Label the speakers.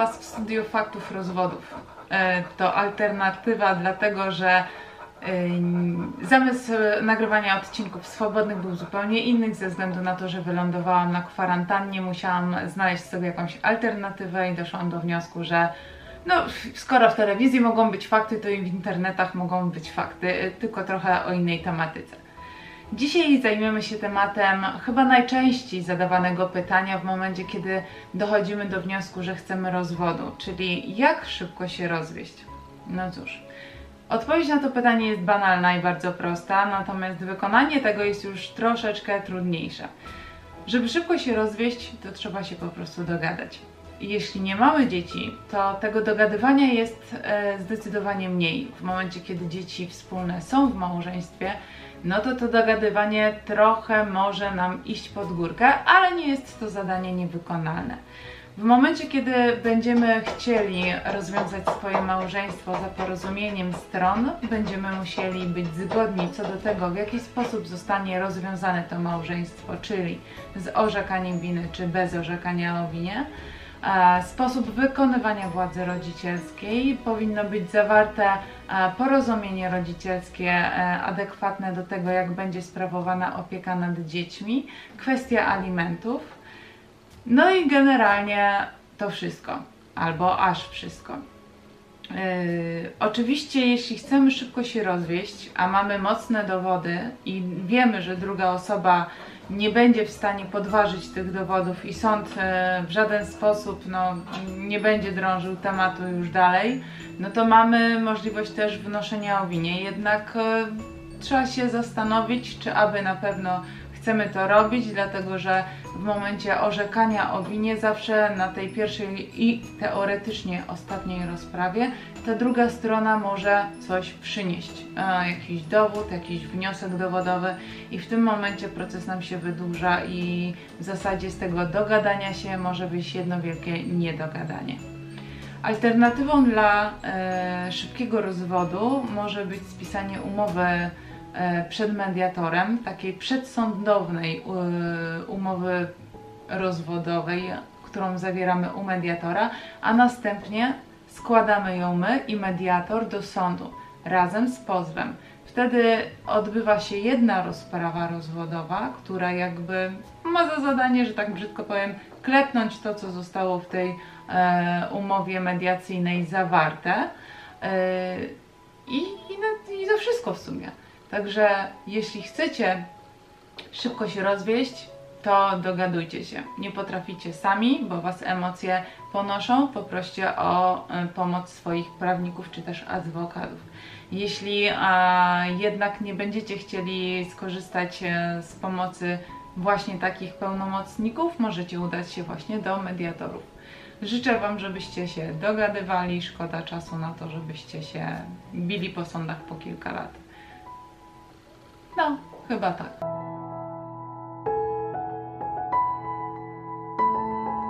Speaker 1: Was w studiu faktów rozwodów. E, To alternatywa, dlatego że e, zamysł nagrywania odcinków swobodnych był zupełnie inny, ze względu na to, że wylądowałam na kwarantannie, musiałam znaleźć sobie jakąś alternatywę i doszłam do wniosku, że no, skoro w telewizji mogą być fakty, to i w internetach mogą być fakty, e, tylko trochę o innej tematyce. Dzisiaj zajmiemy się tematem chyba najczęściej zadawanego pytania w momencie, kiedy dochodzimy do wniosku, że chcemy rozwodu, czyli jak szybko się rozwieść. No cóż, odpowiedź na to pytanie jest banalna i bardzo prosta, natomiast wykonanie tego jest już troszeczkę trudniejsze. Żeby szybko się rozwieść, to trzeba się po prostu dogadać. Jeśli nie mamy dzieci, to tego dogadywania jest e, zdecydowanie mniej. W momencie, kiedy dzieci wspólne są w małżeństwie, no to to dogadywanie trochę może nam iść pod górkę, ale nie jest to zadanie niewykonalne. W momencie, kiedy będziemy chcieli rozwiązać swoje małżeństwo za porozumieniem stron, będziemy musieli być zgodni co do tego, w jaki sposób zostanie rozwiązane to małżeństwo, czyli z orzekaniem winy czy bez orzekania o winie. E, Sposób wykonywania władzy rodzicielskiej powinno być zawarte e, porozumienie rodzicielskie e, adekwatne do tego, jak będzie sprawowana opieka nad dziećmi, kwestia alimentów, no i generalnie to wszystko, albo aż wszystko. Yy, oczywiście, jeśli chcemy szybko się rozwieść, a mamy mocne dowody i wiemy, że druga osoba nie będzie w stanie podważyć tych dowodów i sąd e, w żaden sposób no, nie będzie drążył tematu już dalej, no to mamy możliwość też wnoszenia o winie. Jednak e, trzeba się zastanowić, czy aby na pewno chcemy to robić, dlatego że w momencie orzekania o winie zawsze na tej pierwszej i teoretycznie ostatniej rozprawie ta druga strona może coś przynieść, e, jakiś dowód, jakiś wniosek dowodowy i w tym momencie proces nam się wydłuża i w zasadzie z tego dogadania się może być jedno wielkie niedogadanie. Alternatywą dla e, szybkiego rozwodu może być spisanie umowy przed mediatorem, takiej przedsądownej e, umowy rozwodowej, którą zawieramy u mediatora, a następnie składamy ją my i mediator do sądu razem z pozwem. Wtedy odbywa się jedna rozprawa rozwodowa, która jakby ma za zadanie, że tak brzydko powiem, klepnąć to, co zostało w tej e, umowie mediacyjnej zawarte. E, i, i, I to wszystko w sumie. Także jeśli chcecie szybko się rozwieść, to dogadujcie się. Nie potraficie sami, bo was emocje ponoszą, poproście o e, pomoc swoich prawników czy też adwokatów. Jeśli a, jednak nie będziecie chcieli skorzystać e, z pomocy właśnie takich pełnomocników, możecie udać się właśnie do mediatorów. Życzę Wam, żebyście się dogadywali. Szkoda czasu na to, żebyście się bili po sądach po kilka lat. No, chyba tak.